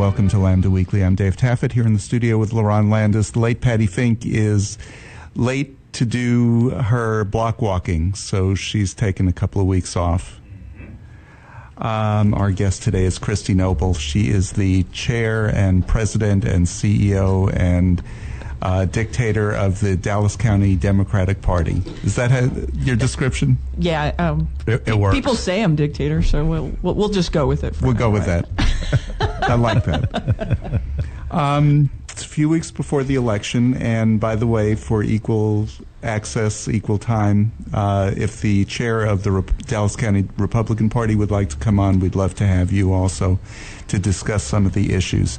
Good afternoon and welcome to Lambda Weekly. I'm Dave Taffet here in the studio with Lauren Landis. The late Patty Fink is late to do her block walking, so she's taken a couple of weeks off. Um, our guest today is Kristy Noble. She is the chair and president and CEO and uh, dictator of the Dallas County Democratic Party. Is that how, your description? Yeah, um, It, it works. people say I'm dictator, so we'll we'll, we'll just go with it. for We'll now, go with right? that. I like that. Um, it's a few weeks before the election, and by the way, for equal access, equal time, uh, if the chair of the Rep- Dallas County Republican Party would like to come on, we'd love to have you also to discuss some of the issues.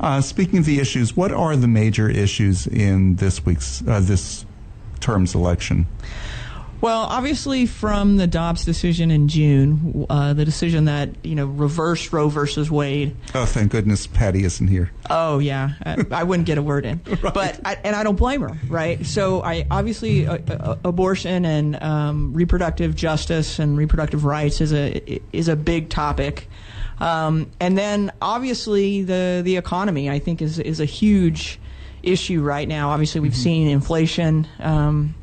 Uh, speaking of the issues, what are the major issues in this week's uh, this term's election? Well, obviously, from the Dobbs decision in June, uh, the decision that you know reversed Roe versus Wade. Oh, thank goodness Patty isn't here. Oh yeah, I, I wouldn't get a word in, but I, and I don't blame her, right? So I obviously uh, uh, abortion and um, reproductive justice and reproductive rights is a is a big topic, um, and then obviously the the economy I think is is a huge issue right now. Obviously, we've seen inflation. Um,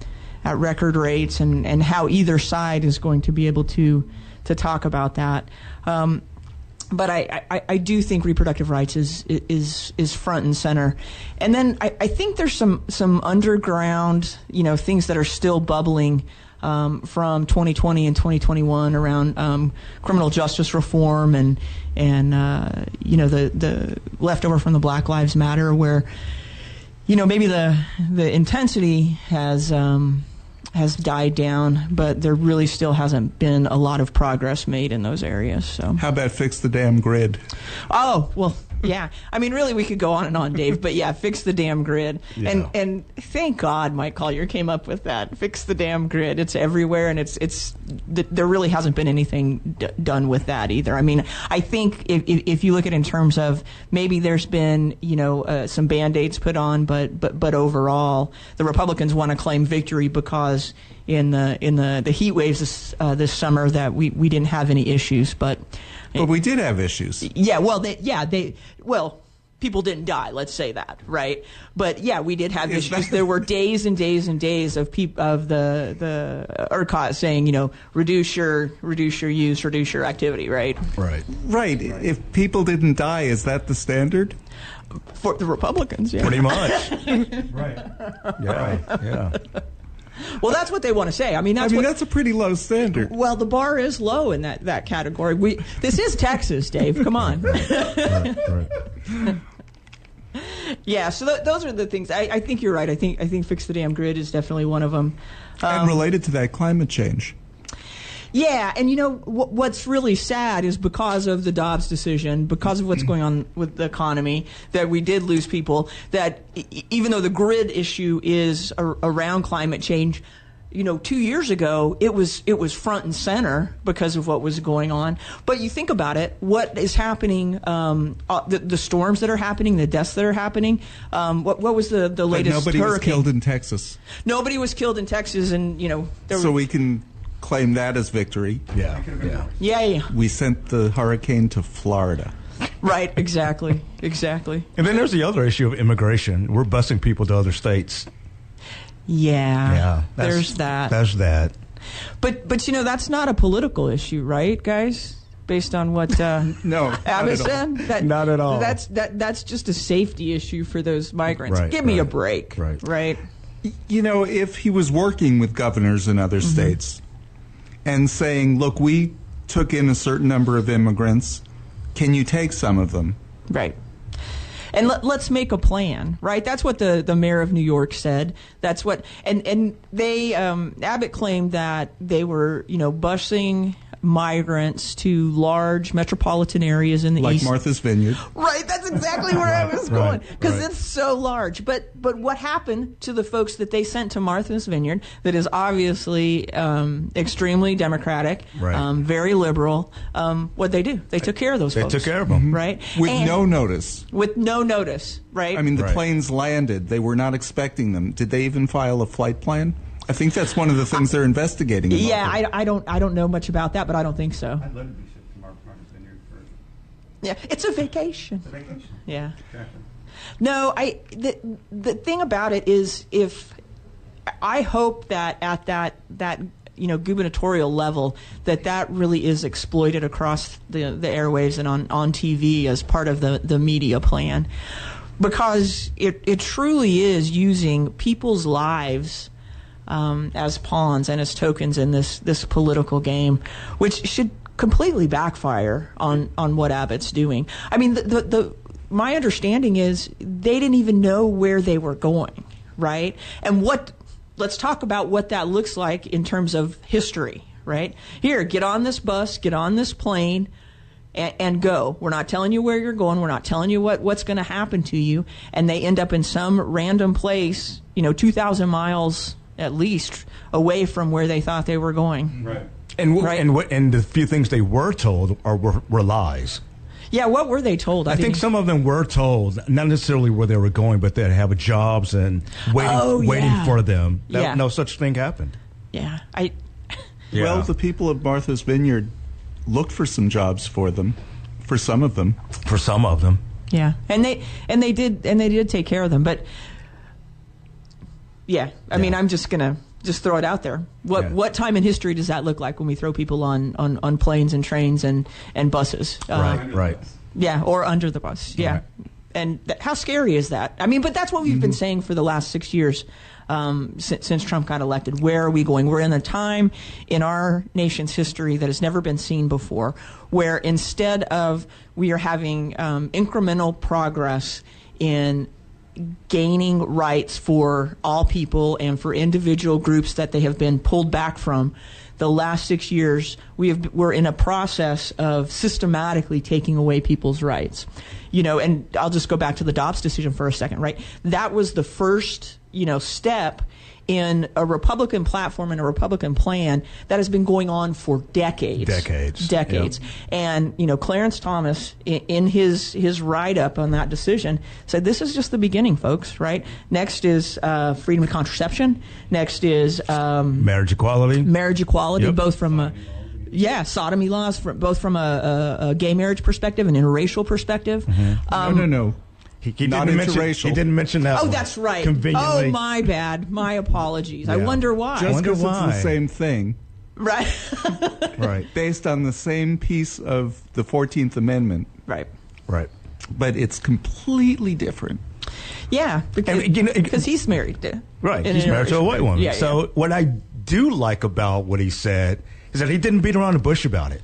at record rates and, and how either side is going to be able to to talk about that. Um, but I, I, I do think reproductive rights is is is front and center, and then I, I think there's some some underground you know things that are still bubbling um, from 2020 and 2021 around um, criminal justice reform and and uh, you know the the leftover from the Black Lives Matter where you know maybe the the intensity has um, has died down, but there really still hasn't been a lot of progress made in those areas. So, How about fix the damn grid? oh well, yeah. I mean, really, we could go on and on, Dave. But yeah, fix the damn grid. And and thank God, Mike Collier came up with that. Fix the damn grid. It's everywhere, and it's it's th- there really hasn't been anything d- done with that either. I mean, I think if, if if you look at it in terms of maybe there's been you know uh, some band aids put on, but but but overall, the Republicans want to claim victory because in the in the the heat waves this uh, this summer that we we didn't have any issues, but. But we did have issues. Yeah, well, they, yeah, they, well, people didn't die. Let's say that, right? But yeah, we did have Is issues. that- there were days and days and days of peop, of the the ERCOT saying, you know, reduce your reduce your use, reduce your activity, right? right. Right. If people didn't die, is that the standard? For the Republicans, yeah. Pretty much. right. Yeah. Yeah. Well, that's what they want to say. I mean, I that's mean, what. that's a pretty low standard. well, the bar is low in that, that category. We this is Texas, Dave. Come on. Right. Right. Yeah, so th- those are the things. I, I think you're right. I think I think fix the damn grid is definitely one of them. and um, related to that, climate change. Yeah, and you know wh- what's really sad is because of the Dobbs decision, because of what's going on with the economy, that we did lose people. That e- even though the grid issue is ar- around climate change, you know, two years ago it was it was front and center because of what was going on. But you think about it, what is happening? Um, uh, the, the storms that are happening, the deaths that are happening. Um, what what was the the But latest nobody was killed in Texas. Nobody was killed in Texas, and you know, there So were, we can claim that as victory. Yeah. Yeah. yeah, yeah, We sent the hurricane to Florida. right, exactly, exactly. And then there's the other issue of immigration. We're busing people to other states. Yeah, Yeah. there's that. There's that. but but you know that's not a political issue, right, guys? Based on what uh, No, not Abbott at all. said, that, Not at all. That's that that's just a safety issue for those migrants. Right, Give me a break, right. Right. You know, if he was working with governors in other states and saying, look, we took in a certain number of immigrants, can you take some of them? Right. And let, let's make a plan, right? That's what the, the mayor of New York said. That's what, and and they um, Abbott claimed that they were, you know, busing migrants to large metropolitan areas in the Like east. Martha's Vineyard. Right, that's exactly where I was going because right. it's so large. But but what happened to the folks that they sent to Martha's Vineyard? That is obviously um, extremely democratic, Right. um, very liberal. Um, what they do? They took care of those. Folks. They folks, took care of them. right? With And- no notice. with no notice, right? I mean, the Right. planes landed. They were not expecting them. Did they even file a flight plan? I think that's one of the things they're investigating. about yeah. I, I don't I don't know much about that, but I don't think so. I'd love to be shipped to Mark Martha's Vineyard for Yeah, it's a vacation. Yeah. No, I the the thing about it is if I hope that at that that you know gubernatorial level that that really is exploited across the the airwaves and on on TV as part of the the media plan because it it truly is using people's lives um, as pawns and as tokens in this this political game which should completely backfire on on what Abbott's doing. I mean the the, the my understanding is they didn't even know where they were going, right? And what let's talk about what that looks like in terms of history, right? Here, get on this bus, get on this plane, and, and go. We're not telling you where you're going. We're not telling you what, what's going to happen to you. And they end up in some random place, you know, 2,000 miles at least away from where they thought they were going. Right. And w- Right. and w- and the few things they were told are were, were lies. Yeah, what were they told? I think some of them were told, not necessarily where they were going, but they'd have jobs and waiting Oh, waiting yeah. for them. That- Yeah. No such thing happened. Yeah, I. Well, the people of Martha's Vineyard looked for some jobs for them, for some of them. For some of them. Yeah, and they and they did and they did take care of them, but yeah, I mean, I'm just gonna just throw it out there. What Yeah. what time in history does that look like when we throw people on on, on planes and trains and and buses? Uh, right, right. Yeah, or under the bus. Yeah. Right. And how scary is that? I mean, but that's what we've been saying for the last six years um, since, since Trump got elected. Where are we going? We're in a time in our nation's history that has never been seen before, where instead of we are having um, incremental progress in gaining rights for all people and for individual groups that they have been pulled back from. The last six years, we have we're in a process of systematically taking away people's rights. You know, and I'll just go back to the Dobbs decision for a second, right? That was the first, you know, step in a Republican platform and a Republican plan that has been going on for decades. Decades. Decades. And you know, Clarence Thomas, in, in his his write up on that decision, said this is just the beginning, folks. Right. Next is uh, freedom of contraception. Next is um, Marriage equality. marriage equality, Yep. both from a yeah, sodomy laws, from, both from a, a, a gay marriage perspective and interracial perspective. Um, no, no, no. He, he Not didn't mention. He didn't mention that. Oh, one. that's right. Conveniently. Oh, my bad. My apologies. I wonder why. Just because it's the same thing, right. Right, based on the same piece of the 14th Amendment, right. right. but it's completely different. Yeah, because, And, you know, it- he's married. To, Right. He's married to a white woman. Yeah, so yeah. what I do like about what he said is that he didn't beat around the bush about it.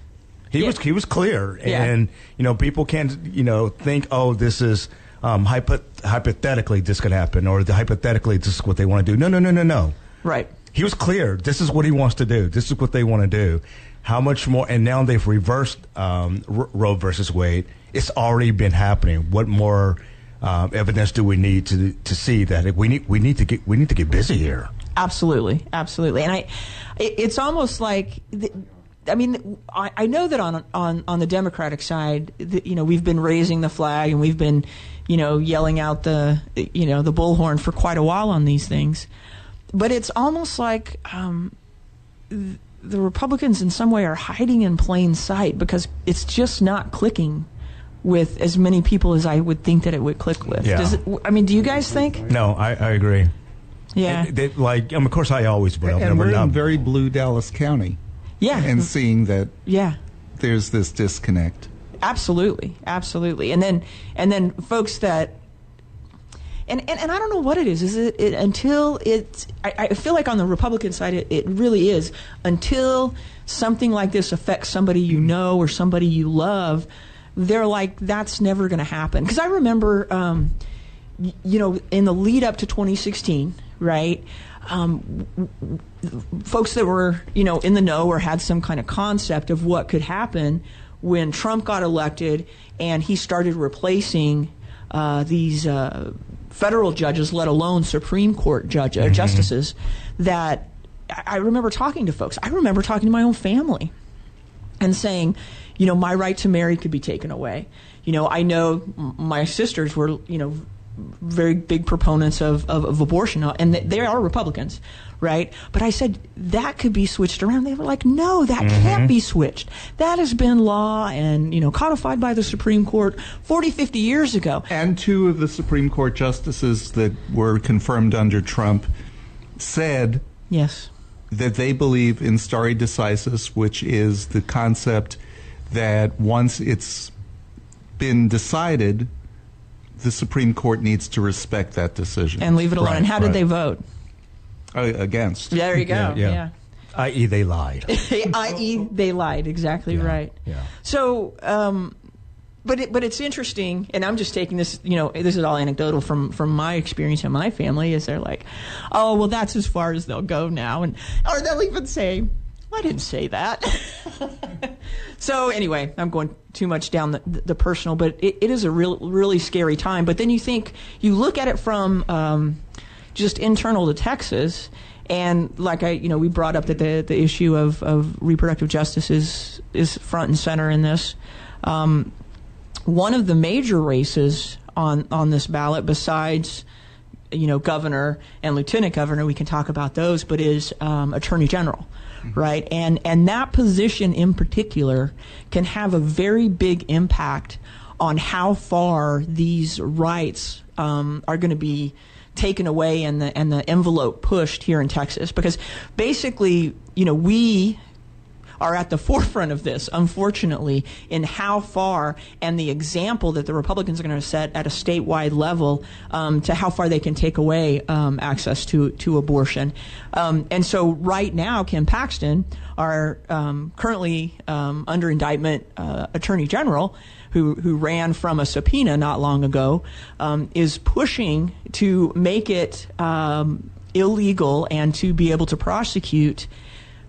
He Yeah. was he was clear, Yeah. and you know people can't you know think oh this is um, hypo- hypothetically this could happen or the, hypothetically this is what they want to do. No no no no no. right. He was clear. This is what he wants to do. This is what they want to do. How much more? And now they've reversed um, R- Roe versus Wade. It's already been happening. What more um, evidence do we need to to see that we need we need to get we need to get busy here? Absolutely, absolutely, and I, it, it's almost like, the, I mean, I, I know that on on on the Democratic side, the, you know, we've been raising the flag and we've been, you know, yelling out the, you know, the bullhorn for quite a while on these things, but it's almost like. Um, th- the Republicans, in some way, are hiding in plain sight because it's just not clicking with as many people as I would think that it would click with. Yeah. Does it, I mean, do you guys think? No, I, I agree. Yeah, And they, like, um, of course, I always would. I've and we're done. in very blue Dallas County, yeah, and seeing that yeah. there's this disconnect. Absolutely, absolutely. And then and then folks that and, and, and I don't know what it is. Is it, it until it? I, I feel like on the Republican side, it, it really is until something like this affects somebody you know or somebody you love. They're like, that's never going to happen. Because I remember, um, y- you know, in the lead up to 2016, right? Um, w- w- folks that were, you know, in the know or had some kind of concept of what could happen when Trump got elected and he started replacing uh, these uh, federal judges, let alone Supreme Court judge, uh, justices, that I remember talking to folks. I remember talking to my own family and saying, you know, my right to marry could be taken away. You know, I know my sisters were, you know, very big proponents of, of, of abortion, and they are Republicans, right? But I said that could be switched around. They were like, no, that mm-hmm. can't be switched. That has been law and, you know, codified by the Supreme Court 40, 50 years ago. And two of the Supreme Court justices that were confirmed under Trump said yes that they believe in stare decisis, which is the concept that once it's been decided, the Supreme Court needs to respect that decision and leave it alone. Right, and how right. did they vote? Uh, against. There you go. Yeah. yeah. yeah. I.e., they lied. I.e., they lied. Exactly yeah, right. Yeah. So, um, but it, but it's interesting, and I'm just taking this. You know, this is all anecdotal from from my experience in my family. Is they're like, oh, well, that's as far as they'll go now, and or they'll even say, I didn't say that. so anyway, I'm going too much down the, the personal, but it, it is a real, really scary time. But then you think you look at it from um, just internal to Texas, and like I, you know, we brought up that the the issue of, of reproductive justice is is front and center in this. Um, one of the major races on on this ballot, besides you know governor and lieutenant governor, we can talk about those, but is um, attorney general right? And and that position in particular can have a very big impact on how far these rights um, are going to be taken away and the and the envelope pushed here in Texas because basically you know we are at the forefront of this, unfortunately, in how far and the example that the Republicans are going to set at a statewide level um, to how far they can take away um, access to, to abortion. Um, and so, right now, Ken Paxton, our um, currently um, under indictment uh, Attorney General, who, who ran from a subpoena not long ago, um, is pushing to make it illegal and to be able to prosecute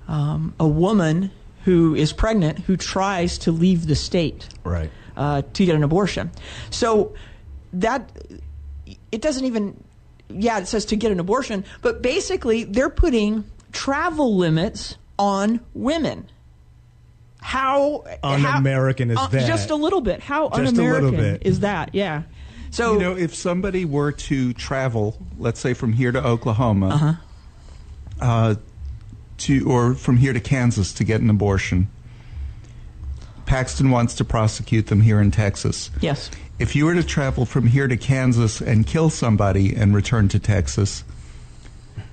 um, a woman who is pregnant who tries to leave the state right uh, to get an abortion. So that it doesn't even yeah it says to get an abortion, but basically they're putting travel limits on women. How un-American how, is uh, that? Just a little bit. How just un-American is that? Yeah. So you know, if somebody were to travel, let's say from here to Oklahoma, uh-huh. uh, to, or from here to Kansas to get an abortion. Paxton wants to prosecute them here in Texas. Yes. If you were to travel from here to Kansas and kill somebody and return to Texas,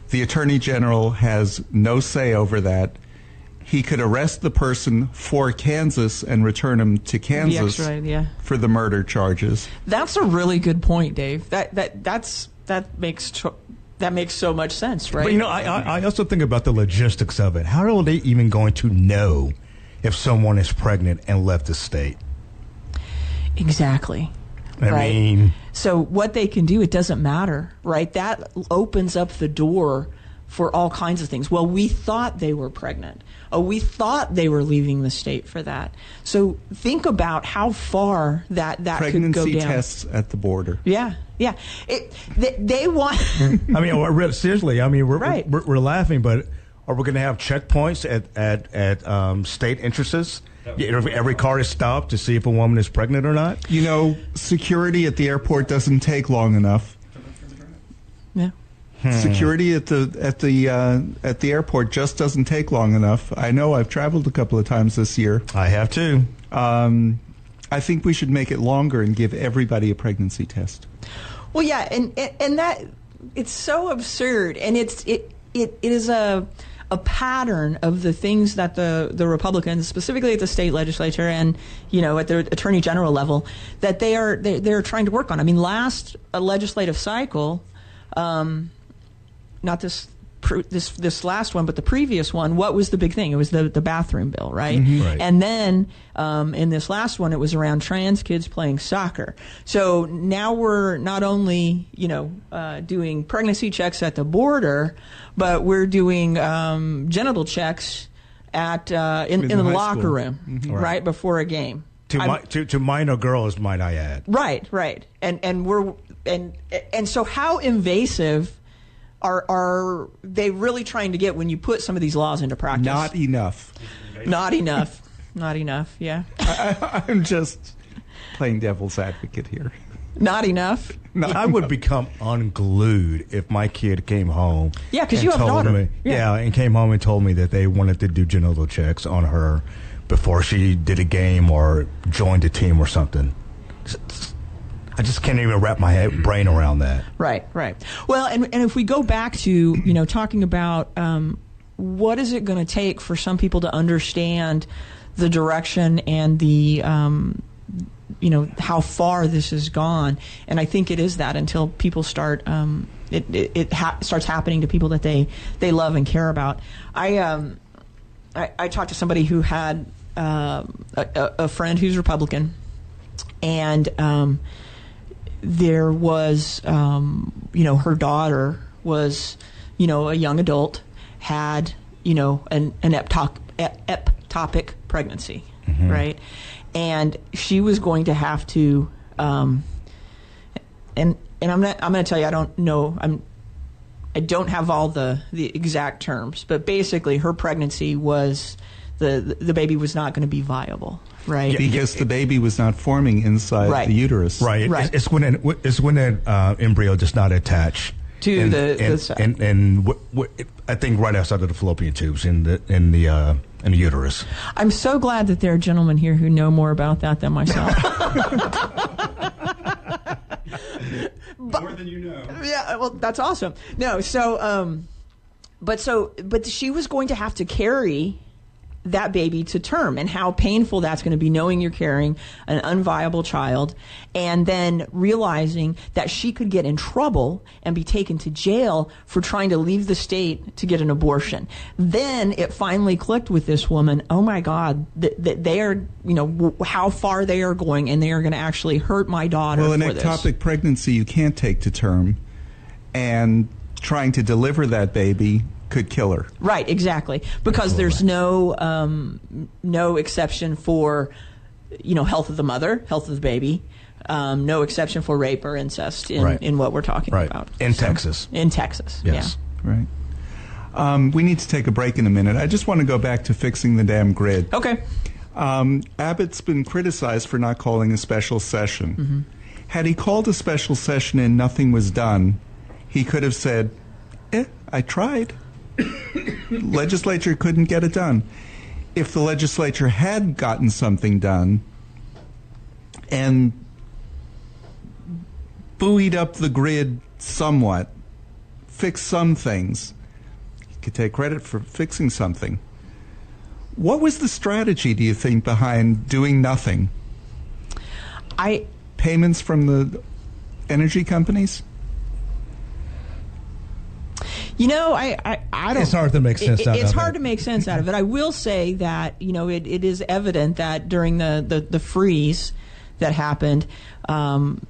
the Attorney General has no say over that. He could arrest the person for Kansas and return him to Kansas yeah. for the murder charges. That's a really good point, Dave. That that that's that makes that makes so much sense, right? But you know, I, I also think about the logistics of it. How are they even going to know if someone is pregnant and left the state? Exactly. I right? mean, so what they can do, it doesn't matter, right? That opens up the door for all kinds of things. Well, we thought they were pregnant. Oh, we thought they were leaving the state for that. So think about how far that that Pregnancy could go down. tests at the border. Yeah, yeah. It, they, they want. I mean, seriously. I mean, we're, right. we're, we're laughing, but are we going to have checkpoints at at at um, state entrances? Every car is stopped to see if a woman is pregnant or not. You know, security at the airport doesn't take long enough. Yeah. Hmm. Security at the at the uh, at the airport just doesn't take long enough. I know I've traveled a couple of times this year. I have too. Um, I think we should make it longer and give everybody a pregnancy test. Well, yeah, and and that it's so absurd, and it's it it, is a a pattern of the things that the, the Republicans, specifically at the state legislature and you know at the attorney general level, that they are they, they're trying to work on. I mean, last legislative cycle, um, not this this this last one, but the previous one, what was the big thing? It was the the bathroom bill, right? Mm-hmm. right. And then um, in this last one, it was around trans kids playing soccer. So now we're not only you know uh, doing pregnancy checks at the border, but we're doing um, genital checks at uh, in, in, the, the locker school. room mm-hmm. right. right. before a game. To, mi- to to minor girls, might I add? Right, right, and and we're and and so how invasive are are they really trying to get when you put some of these laws into practice? Not enough. Not enough. Not enough. Yeah. I, am just playing devil's advocate here. Not enough. I would become unglued if my kid came home. Yeah, because you have a told daughter. Me, Yeah. yeah. and came home and told me that they wanted to do genital checks on her before she did a game or joined a team or something. I just can't even wrap my brain around that. Right, right. Well, and and if we go back to you know talking about um, what is it going to take for some people to understand the direction and the um, you know how far this has gone, and I think it is that until people start um, it it, it ha- starts happening to people that they they love and care about. I um I, I talked to somebody who had a, a a friend who's Republican, and um, there was, um, you know, her daughter was, you know, a young adult, had, you know, an, an eptop, ep- ectopic pregnancy, right? And she was going to have to, um, and and I'm not, I'm going to tell you, I don't know, I'm, I don't have all the the exact terms, but basically, her pregnancy was the the baby was not going to be viable, right? because the baby was not forming inside Right. the uterus. Right. Right. It's, it's when it, it's when that uh, embryo does not attach To and, the- and, the sac. and, and what, what, I think right outside of the fallopian tubes in the in the uh, in the uterus. I'm so glad that there are gentlemen here who know more about that than myself. More than you know. yeah, well, that's awesome. No, so, um, but so, but she was going to have to carry that baby to term and how painful that's going to be knowing you're carrying an unviable child and then realizing that she could get in trouble and be taken to jail for trying to leave the state to get an abortion. Then it finally clicked with this woman, oh my God, that, that they are, you know, w- how far they are going and they are going to actually hurt my daughter Well, an for this. ectopic pregnancy you can't take to term, and trying to deliver that baby could kill her. Right, exactly. Because there's no um, no exception for you know health of the mother, health of the baby. Um, no exception for rape or incest in, Right. in what we're talking Right. about. In So- Texas. In Texas, Yes. Right. Um, we need to take a break in a minute. I just want to go back to fixing the damn grid. Okay. Um, Abbott's been criticized for not calling a special session. Mm-hmm. Had he called a special session and nothing was done, he could have said, eh, I tried. Legislature couldn't get it done. If the legislature had gotten something done and buoyed up the grid somewhat, fixed some things, he could take credit for fixing something. What was the strategy, do you think, behind doing nothing? I Payments from the energy companies? You know, I, I, I don't. It's hard to make sense out of it- out It's of hard it. to make sense out of it. I will say that you know it, it is evident that during the, the, the freeze that happened, um,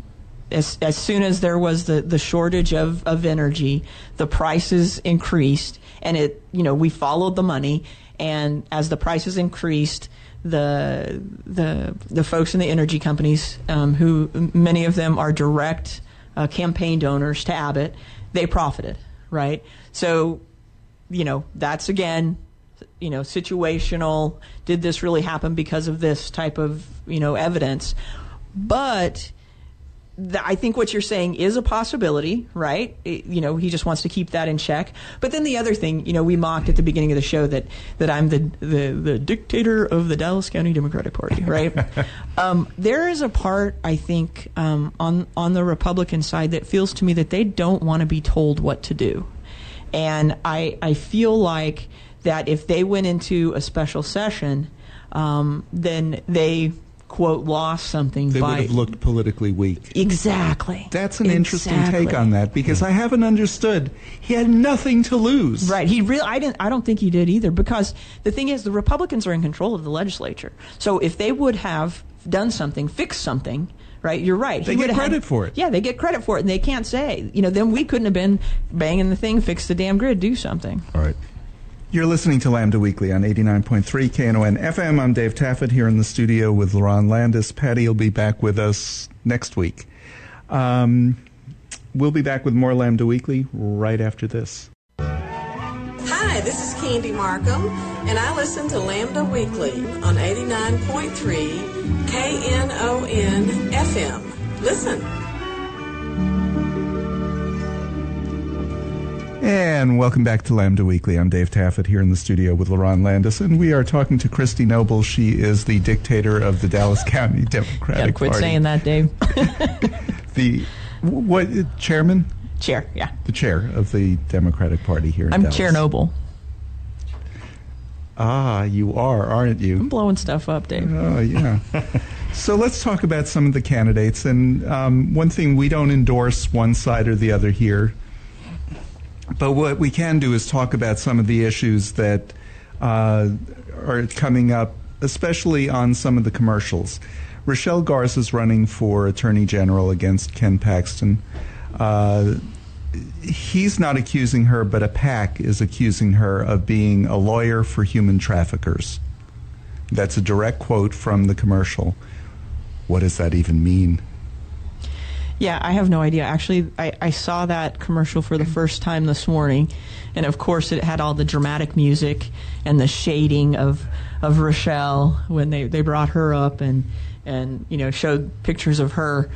as as soon as there was the, the shortage of, of energy, the prices increased, and it you know we followed the money, and as the prices increased. The the the folks in the energy companies, um, who many of them are direct uh, campaign donors to Abbott, they profited, right? So, you know, that's again, you know, situational. Did this really happen because of this type of, you know, evidence? But th- I think what you're saying is a possibility, right? It- you know, he just wants to keep that in check. But then the other thing, you know, we mocked at the beginning of the show that, that I'm the, the, the dictator of the Dallas County Democratic Party, right? um, there is a part, I think, um, on, on the Republican side that feels to me that they don't want to be told what to do. And I, I feel like that if they went into a special session, um, then they, quote, lost something They by. would have looked politically weak. Exactly. That's an interesting take on that because I haven't understood. He had nothing to lose. Right. He really. I didn't. I don't think he did either. Because the thing is, the Republicans are in control of the legislature. So if they would have done something, fixed something. Right, you're right. They He get credit had- for it. Yeah, they get credit for it, and they can't say, you know, then we couldn't have been banging the thing, fix the damn grid, do something. All right. You're listening to Lambda Weekly on 89.3 KNON FM. I'm Dave Taffet here in the studio with Laron Landis. Patty will be back with us next week. Um, we'll be back with more Lambda Weekly right after this. Hi, this is Candy Markham, and I listen to Lambda Weekly on 89.3 KNON FM. Listen. And welcome back to Lambda Weekly. I'm Dave Taffet here in the studio with LaRon Landis, and we are talking to Kristy Noble. She is the dictator of the Dallas County Democratic Gotta quit Party. saying that, Dave. The what chairman? chair, yeah. The chair of the Democratic Party here in I'm Dallas. Chair Noble. Ah, you are, aren't you? I'm blowing stuff up, Dave. Oh, yeah. so let's talk about some of the candidates. And um, one thing, we don't endorse one side or the other here. But what we can do is talk about some of the issues that uh, are coming up, especially on some of the commercials. Rochelle Garza is running for Attorney General against Ken Paxton. Uh, he's not accusing her, but a PAC is accusing her of being a lawyer for human traffickers. That's a direct quote from the commercial. What does that even mean? Yeah, I have no idea. Actually, I, I saw that commercial for the first time this morning, and of course, it had all the dramatic music and the shading of of Rochelle when they, they brought her up and and you know showed pictures of her,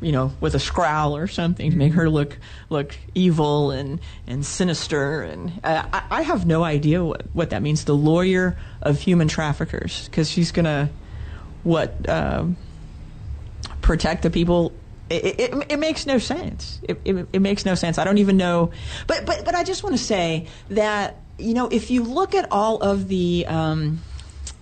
you know, with a scowl or something to make her look look evil and and sinister. And I, I have no idea what what that means. The lawyer of human traffickers, because she's gonna what. Um, protect the people it, it, it makes no sense it, it, it makes no sense i don't even know but but but i just want to say that you know if you look at all of the um,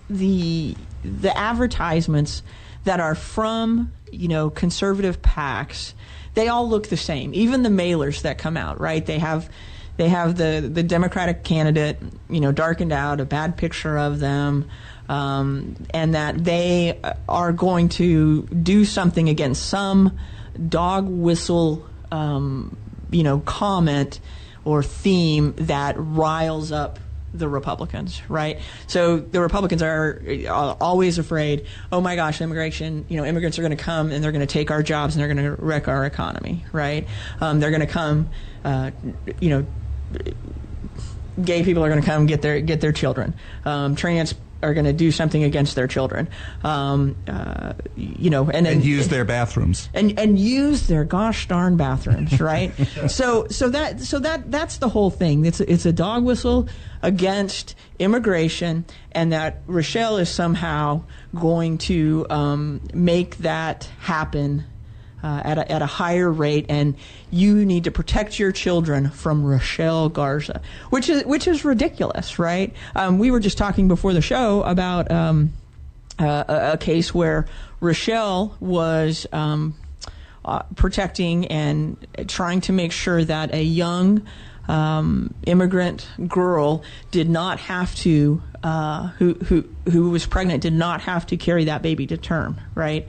the the advertisements that are from you know conservative PACs, they all look the same. Even the mailers that come out, right? They have they have the the Democratic candidate, you know, darkened out, a bad picture of them, um, and that they are going to do something against some dog whistle, um, you know, comment or theme that riles up the Republicans, right? So the Republicans are always afraid. Oh my gosh, immigration! You know, immigrants are going to come and they're going to take our jobs and they're going to wreck our economy, right? Um, they're going to come, uh, you know, gay people are going to come get their get their children. Um, trans are going to do something against their children. Um, uh, you know, and, And use their bathrooms. and and use their gosh darn bathrooms, right? so so that so that that's the whole thing. It's it's a dog whistle against immigration, and that Rochelle is somehow going to um, make that happen. Uh, at, a, at a higher rate, and you need to protect your children from Rochelle Garza, which is which is ridiculous, right? Um, we were just talking before the show about um, uh, a, a case where Rochelle was um, uh, protecting and trying to make sure that a young um, immigrant girl did not have to, uh, who, who, who was pregnant, did not have to carry that baby to term, right?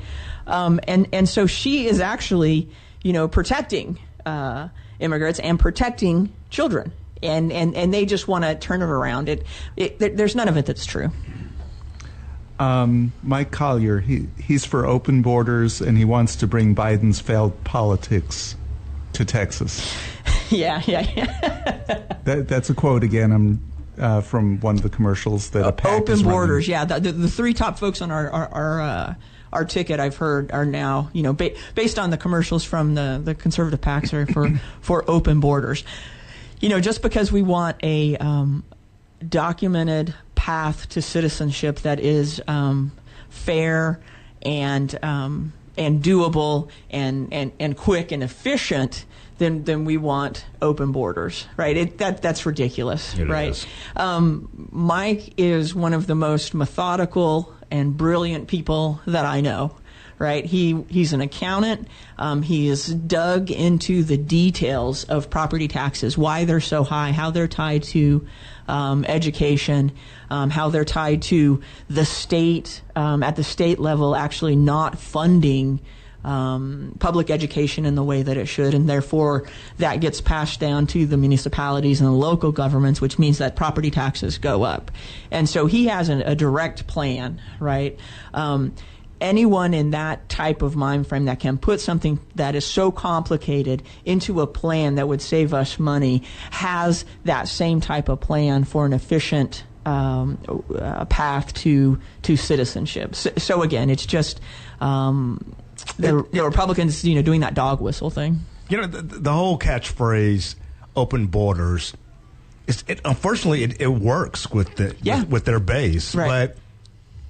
Um, and, and so she is actually, you know, protecting uh, immigrants and protecting children. And, and, and they just want to turn it around. It, it, there- there's none of it that's true. Um, Mike Collier, he, he's for open borders and he wants to bring Biden's failed politics to Texas. yeah, yeah, yeah. That, that's a quote again. I'm uh, from one of the commercials that PAC open borders. Yeah, the, the, the three top folks on our our our, uh, our ticket I've heard are now you know ba- based on the commercials from the the conservative PACs are for for open borders. You know, just because we want a um, documented path to citizenship that is um, fair and um, and doable and, and, and quick and efficient, then then we want open borders, right? It, that that's ridiculous, It right? Um, Mike is one of the most methodical and brilliant people that I know. Right? He he's an accountant. Um, he is dug into the details of property taxes, why they're so high, how they're tied to um, education, um, how they're tied to the state um, at the state level actually not funding um, public education in the way that it should, and therefore that gets passed down to the municipalities and the local governments, which means that property taxes go up. And so he has an, a direct plan, right? Um, anyone in that type of mind frame that can put something that is so complicated into a plan that would save us money has that same type of plan for an efficient um, uh, path to to citizenship. So, so again, it's just um, the, the Republicans, you know, doing that dog whistle thing. You know, the, the whole catchphrase, open borders. It's, it, unfortunately, it, it works with the Yeah. with, with their base, Right. but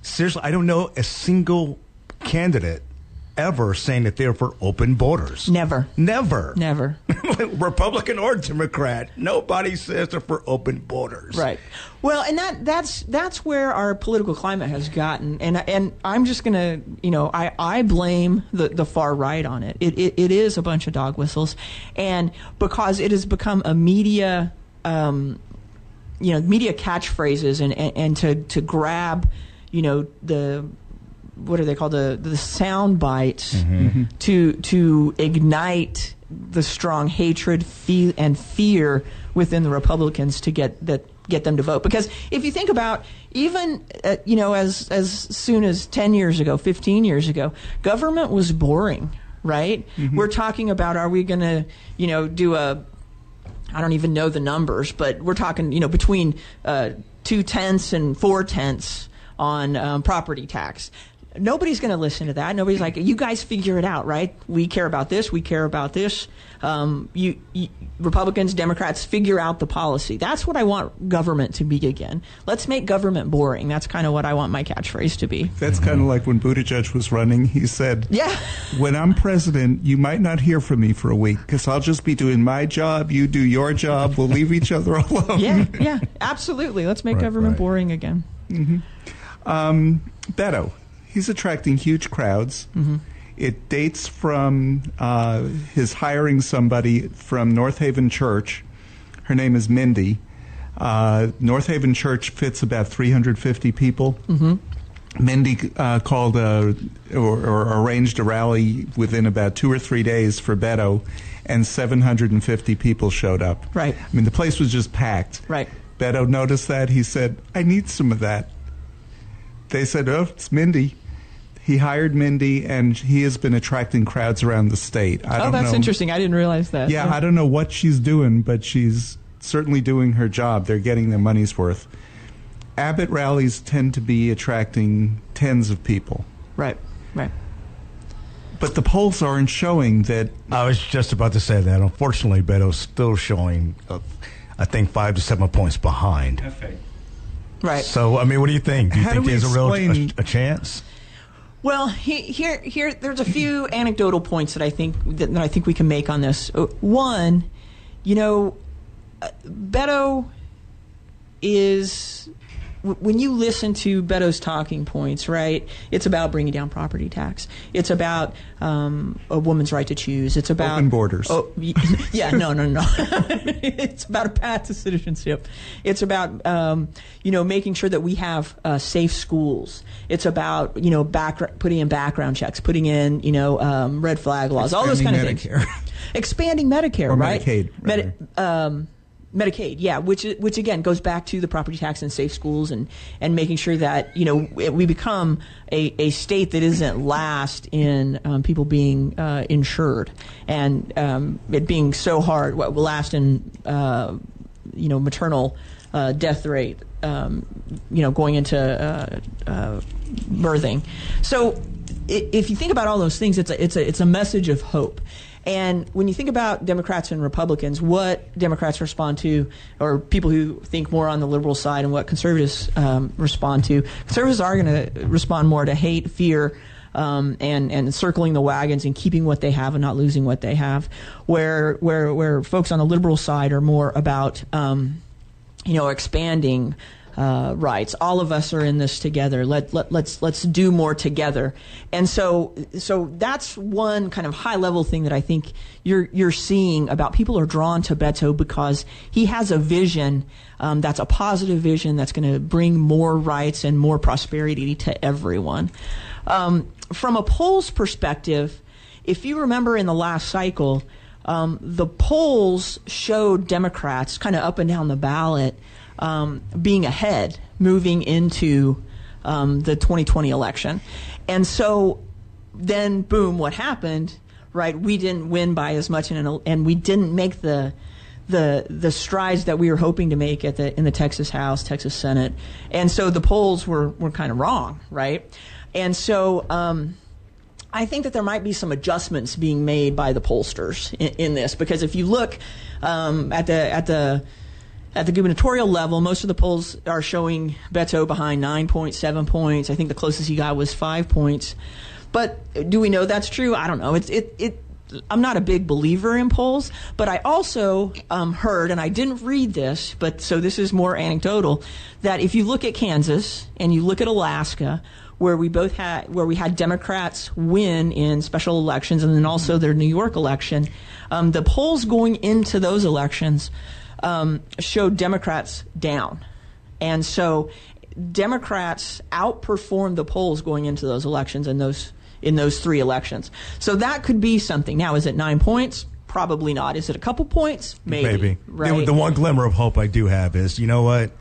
seriously, I don't know a single candidate ever saying that they're for open borders. Never. Never. Never. Republican or Democrat. Nobody says they're for open borders. Right. Well, and that that's that's where our political climate has gotten, and and I'm just gonna, you know, I, I blame the, the far right on it. It, it. it is a bunch of dog whistles, and because it has become a media, um, you know, media catchphrases, and, and and to to grab, you know, the what are they called? The the sound bites to to ignite the strong hatred fe- and fear within the Republicans to get that get them to vote. Because if you think about even uh, you know as as soon as 10 years ago 15 years ago government was boring right? We're talking about are we going to you know do a I don't even know the numbers, but we're talking, you know, between uh, two tenths and four tenths on um, property tax. Nobody's going to listen to that. Nobody's like, you guys figure it out, right? We care about this. We care about this. Um, you, you Republicans, Democrats, figure out the policy. That's what I want government to be again. Let's make government boring. That's kind of what I want my catchphrase to be. That's kind of like when Buttigieg was running. He said, Yeah. when I'm president, you might not hear from me for a week because I'll just be doing my job. You do your job. We'll leave each other alone. Yeah, yeah, absolutely. Let's make Right, government right. boring again. Um, Beto, he's attracting huge crowds. It dates from uh, his hiring somebody from Northaven Church. Her name is Mindy. Uh, Northaven Church fits about 350 people. Mindy uh, called a, or, or arranged a rally within about two or three days for Beto, and 750 people showed up. Right. I mean, the place was just packed. Right. Beto noticed that. He said, I need some of that. They said, Oh, it's Mindy. He hired Mindy, and he has been attracting crowds around the state. I Oh, don't that's know. interesting. I didn't realize that. Yeah, I don't know what she's doing, but she's certainly doing her job. They're getting their money's worth. Abbott rallies tend to be attracting tens of people, Right, right. but the polls aren't showing that. I was just about to say that. Unfortunately, Beto's still showing, uh, I think, five to seven points behind. Right. So, I mean, what do you think? Do you How do think we there's a real explain- a, a chance? Well, he, here, here, there's a few anecdotal points that I think that, that I think we can make on this. Uh, One, you know, uh, Beto is when you listen to Beto's talking points, right? It's about bringing down property tax. It's about um, a woman's right to choose. It's about Open borders. Oh, yeah, no, no, no. it's about a path to citizenship. It's about um, you know making sure that we have uh, safe schools. It's about you know back putting in background checks, putting in you know um, red flag laws, all those kind of Expanding things. Expanding Medicare, Or right? Medicaid, Medi- um, Medicaid, yeah, which which again goes back to the property tax and safe schools and and making sure that you know we become a, a state that isn't last in um, people being uh, insured and um, it being so hard. What last in uh, you know maternal uh, death rate, um, you know going into uh, uh, birthing. So if you think about all those things, it's a it's a it's a message of hope. And when you think about Democrats and Republicans, what Democrats respond to, or people who think more on the liberal side, and what conservatives um, respond to, conservatives are going to respond more to hate, fear, um, and and circling the wagons and keeping what they have and not losing what they have. Where where where folks on the liberal side are more about um, you know expanding uh, rights. All of us are in this together. Let, let let's let's do more together. And so so that's one kind of high level thing that I think you're you're seeing about people are drawn to Beto because he has a vision um, that's a positive vision that's going to bring more rights and more prosperity to everyone. Um, from a polls perspective, if you remember in the last cycle, um, the polls showed Democrats kind of up and down the ballot um, being ahead moving into um, the 2020 election. And so then, boom, what happened? Right, we didn't win by as much, an, and we didn't make the the the strides that we were hoping to make at the in the Texas House, Texas Senate, and so the polls were were kind of wrong, right? And so um, I think that there might be some adjustments being made by the pollsters in, in this because if you look um, at the at the at the gubernatorial level, most of the polls are showing Beto behind nine points, seven points. I think the closest he got was five points. But do we know that's true? I don't know. It's it it. I'm not a big believer in polls, but I also um, heard, and I didn't read this, but so this is more anecdotal, that if you look at Kansas and you look at Alaska, where we both had where we had Democrats win in special elections, and then also their New York election, um, the polls going into those elections um, showed Democrats down, and so Democrats outperformed the polls going into those elections in those in those three elections. So that could be something. Now, is it nine points? Probably not. Is it a couple points? Maybe. Maybe. Right. The, the one glimmer of hope I do have is, you know what?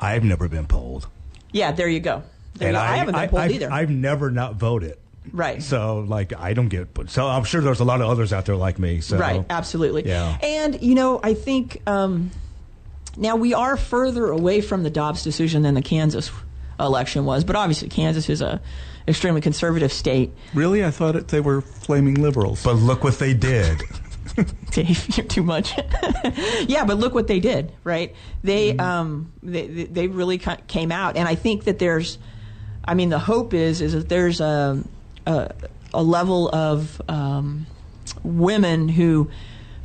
I've never been polled. yeah, there you go. There you And go. I, haven't been polled I've, either. I've never not voted. Right. So, like, I don't get. So, I'm sure there's a lot of others out there like me. So, Right, absolutely. Yeah. And, you know, I think um, now we are further away from the Dobbs decision than the Kansas election was, but obviously Kansas is a extremely conservative state. Really, I thought it, they were flaming liberals. But look what they did. Dave, you're too much. yeah, but look what they did, right? They um, they they they really came out, and I think that there's, I mean, the hope is is that there's a a, a level of um, women who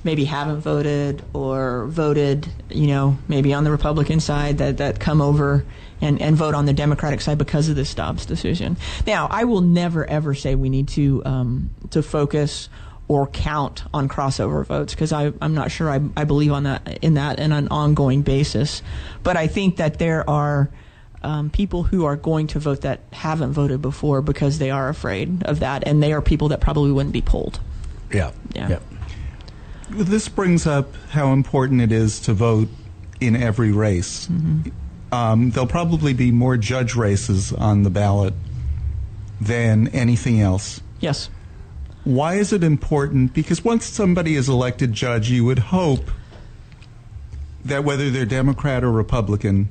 maybe haven't voted or voted, you know, maybe on the Republican side that that come over. And, and vote on the Democratic side because of this Dobbs decision. Now, I will never ever say we need to um, to focus or count on crossover votes because I'm not sure I, I believe on that in that in an ongoing basis. But I think that there are um, people who are going to vote that haven't voted before because they are afraid of that, and they are people that probably wouldn't be polled. Yeah. Yeah. This brings up how important it is to vote in every race. Um, there'll probably be more judge races on the ballot than anything else. Yes. Why is it important? Because once somebody is elected judge, you would hope that whether they're Democrat or Republican,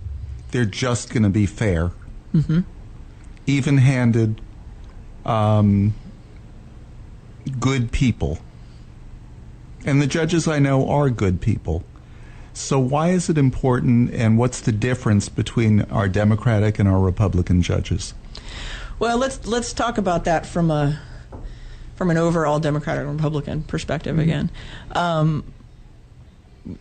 they're just going to be fair, even handed, um, good people. And the judges I know are good people. So why is it important, and what's the difference between our Democratic and our Republican judges? Well, let's let's talk about that from a from an overall Democratic and Republican perspective again. Um,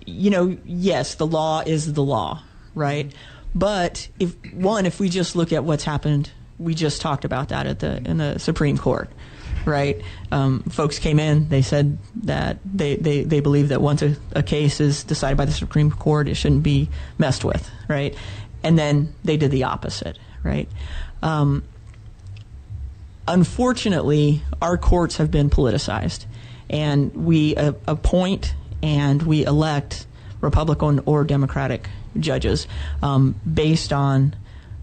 you know, yes, the law is the law, right? But if one, if we just look at what's happened, we just talked about that at the in the Supreme Court, right? Um, folks came in, they said that they, they, they believe that once a, a case is decided by the Supreme Court, it shouldn't be messed with, right? And then they did the opposite, right? Um, unfortunately, our courts have been politicized, and we uh, appoint and we elect Republican or Democratic judges um, based on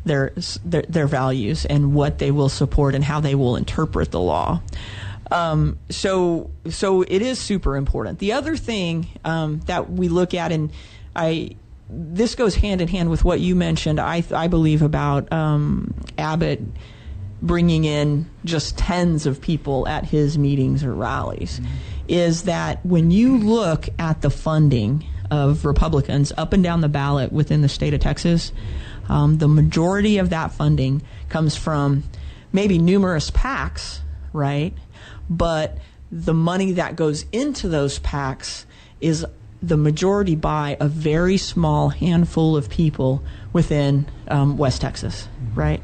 their, their their values and what they will support and how they will interpret the law. Um, so so it is super important. The other thing um, that we look at, and I this goes hand in hand with what you mentioned. I I believe about um, Abbott bringing in just tens of people at his meetings or rallies is that when you look at the funding of Republicans up and down the ballot within the state of Texas, um, the majority of that funding comes from maybe numerous PACs, right? But the money that goes into those PACs is the majority by a very small handful of people within um, West Texas, right?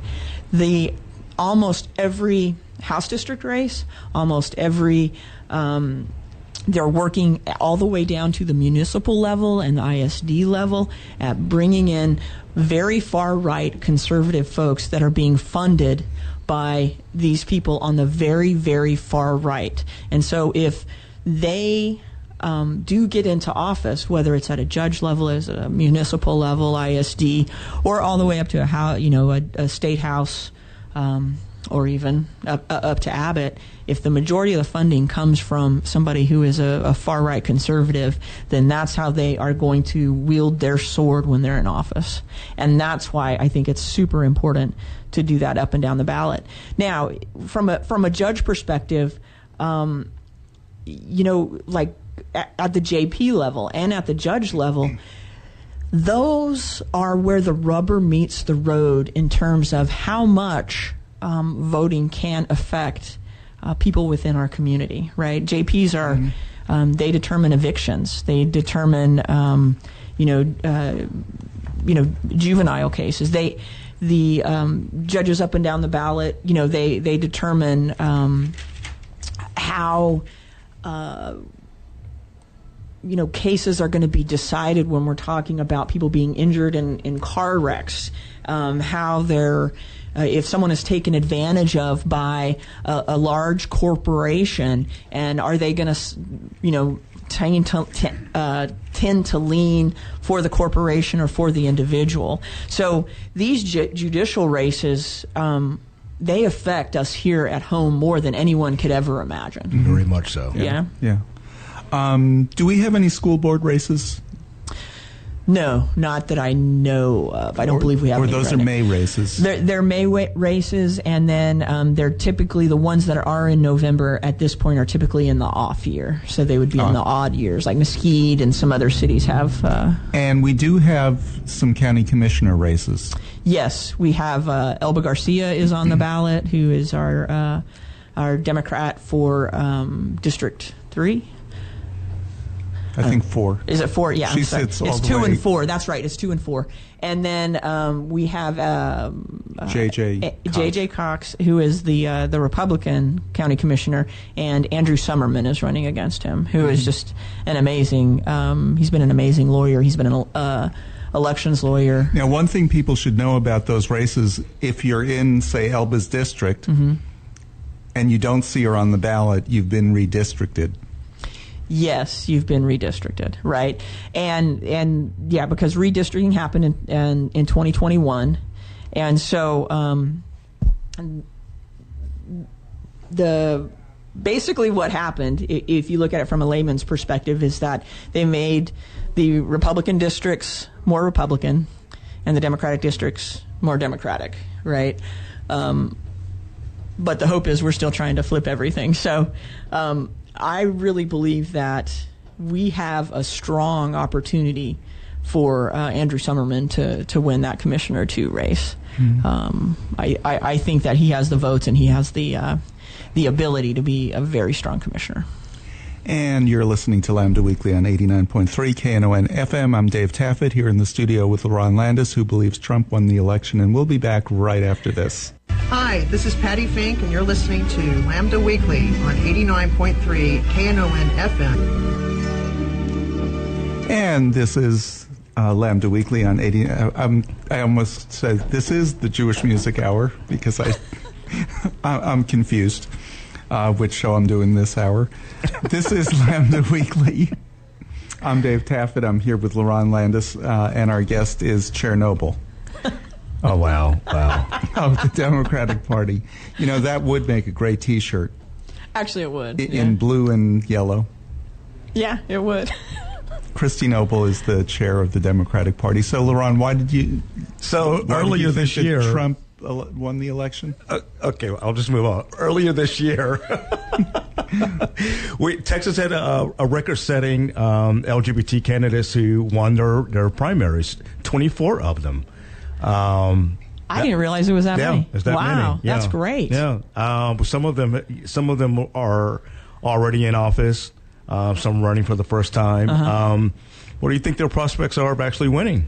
The almost every House district race, almost every um, they're working all the way down to the municipal level and the ISD level at bringing in very far right conservative folks that are being funded by these people on the very, very far right. And so if they um, do get into office, whether it's at a judge level, as a municipal level, ISD, or all the way up to a you know a, a state house um, or even up, up to Abbott, if the majority of the funding comes from somebody who is a, a far right conservative, then that's how they are going to wield their sword when they're in office. And that's why I think it's super important to do that up and down the ballot. Now, from a from a judge perspective, um, you know, like at, at the JP level and at the judge level those are where the rubber meets the road in terms of how much um, voting can affect uh, people within our community, right? JPs are, mm-hmm. um, they determine evictions, they determine, um, you know, uh, you know, juvenile cases. They, the um, judges up and down the ballot, you know, they they determine um, how. Uh, you know, cases are going to be decided when we're talking about people being injured in, in car wrecks, um, how they're, uh, if someone is taken advantage of by a, a large corporation, and are they going to, you know, tend to, uh, tend to lean for the corporation or for the individual? So these ju- judicial races, um, they affect us here at home more than anyone could ever imagine. Very much so. Yeah. Yeah. yeah. Um, do we have any school board races? No, not that I know of. I don't or, believe we have. Or those are May races. They're, they're May wa- races, and then um, they're typically the ones that are in November. At this point, are typically in the off year, so they would be in the odd years, like Mesquite and some other cities have. Uh, and we do have some county commissioner races. Yes, we have uh, Elba Garcia is on the ballot, who is our uh, our Democrat for um, District Three. I think four. Is it four? Yeah, she sits all it's two way- and four. That's right. It's two and four. And then um, we have um, uh, JJ Cox. JJ Cox, who is the uh, the Republican county commissioner, and Andrew Sommerman is running against him, who is Mm-hmm. just an amazing. Um, he's been an amazing lawyer. He's been an uh, elections lawyer. Now, one thing people should know about those races, if you're in, say, Elba's district, Mm-hmm. and you don't see her on the ballot, you've been redistricted. Yes, you've been redistricted, right? And and yeah, because redistricting happened in in, in 2021, and so um, the basically what happened, if you look at it from a layman's perspective, is that they made the Republican districts more Republican, and the Democratic districts more Democratic, right? Um, but the hope is we're still trying to flip everything. So um, I really believe that we have a strong opportunity for uh, Andrew Sommerman to, to win that Commissioner 2 race. Um, I, I, I think that he has the votes and he has the, uh, the ability to be a very strong commissioner. And you're listening to Lambda Weekly on 89.3 KNON FM. I'm Dave Taffet here in the studio with LaRon Landis, who believes Trump won the election, and we'll be back right after this. Hi, this is Patty Fink, and you're listening to Lambda Weekly on 89.3 KNON FM. And this is uh, Lambda Weekly on 80. Uh, um, I almost said this is the Jewish Music Hour because I, I I'm confused uh, which show I'm doing this hour. This is Lambda Weekly. I'm Dave Taffet. I'm here with LaRon Landis, uh, and our guest is Chernobyl Oh wow, wow. of the Democratic Party. You know that would make a great T-shirt Actually, it would. i- in blue and yellow. yeah, it would. Kristy Noble is the chair of the Democratic Party. So, LaRon, why did you? So why did earlier you this year, Trump ele- won the election. Uh, okay, well, I'll just move on. Earlier this year, we, Texas had a, a record-setting um, LGBT candidates who won their, their primaries. Twenty-four of them. Um, I didn't realize it was that yeah, many. there's that wow, many. Yeah. that's great. Yeah, um, some of them, some of them are already in office. Uh, some running for the first time. Uh-huh. Um, what do you think their prospects are of actually winning?